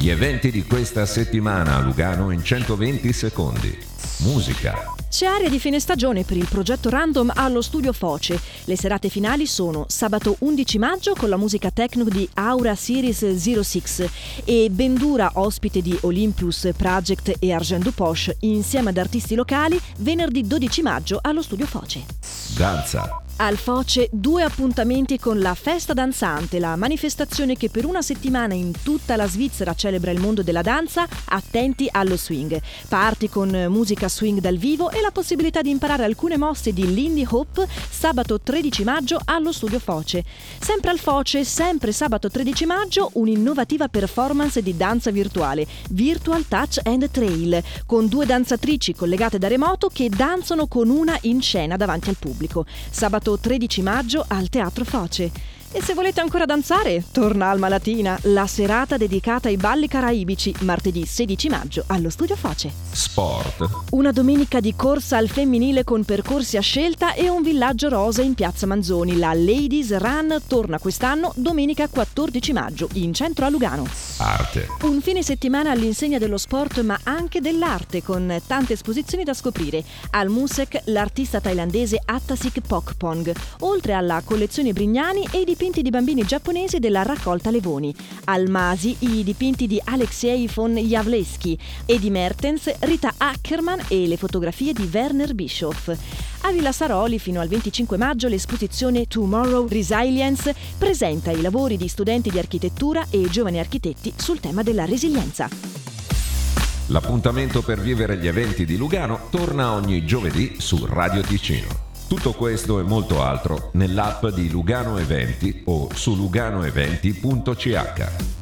Gli eventi di questa settimana a Lugano in 120 secondi. Musica. C'è aria di fine stagione per il progetto Random allo studio Foce. Le serate finali sono sabato 11 maggio con la musica techno di Aura Series 06 e Bendura ospite di Olympus Project e Argent du Poche insieme ad artisti locali venerdì 12 maggio allo studio Foce. Danza. Al Foce due appuntamenti con la Festa Danzante, la manifestazione che per una settimana in tutta la Svizzera celebra il mondo della danza, attenti allo swing. Party con musica swing dal vivo e la possibilità di imparare alcune mosse di Lindy Hop sabato 13 maggio allo studio Foce. Sempre al Foce, sempre sabato 13 maggio, un'innovativa performance di danza virtuale, Virtual Touch and Trail, con due danzatrici collegate da remoto che danzano con una in scena davanti al pubblico. Sabato 13 maggio al Teatro Foce. E se volete ancora danzare, torna Alma Latina, la serata dedicata ai balli caraibici, martedì 16 maggio allo Studio Foce. Sport. Una domenica di corsa al femminile con percorsi a scelta e un villaggio rosa in Piazza Manzoni. La Ladies Run torna quest'anno domenica 14 maggio in centro a Lugano. Arte. Un fine settimana all'insegna dello sport ma anche dell'arte con tante esposizioni da scoprire. Al Musek l'artista thailandese Attasik Pokpong, oltre alla collezione Brignani e i dipinti di bambini giapponesi della raccolta Levoni. Al Masi i dipinti di Alexei von Javleski e di Mertens Rita Ackerman e le fotografie di Werner Bischoff. A Villa Saroli fino al 25 maggio l'esposizione Tomorrow Resilience presenta i lavori di studenti di architettura e giovani architetti sul tema della resilienza. L'appuntamento per vivere gli eventi di Lugano torna ogni giovedì su Radio Ticino. Tutto questo e molto altro nell'app di Lugano Eventi o su luganoeventi.ch.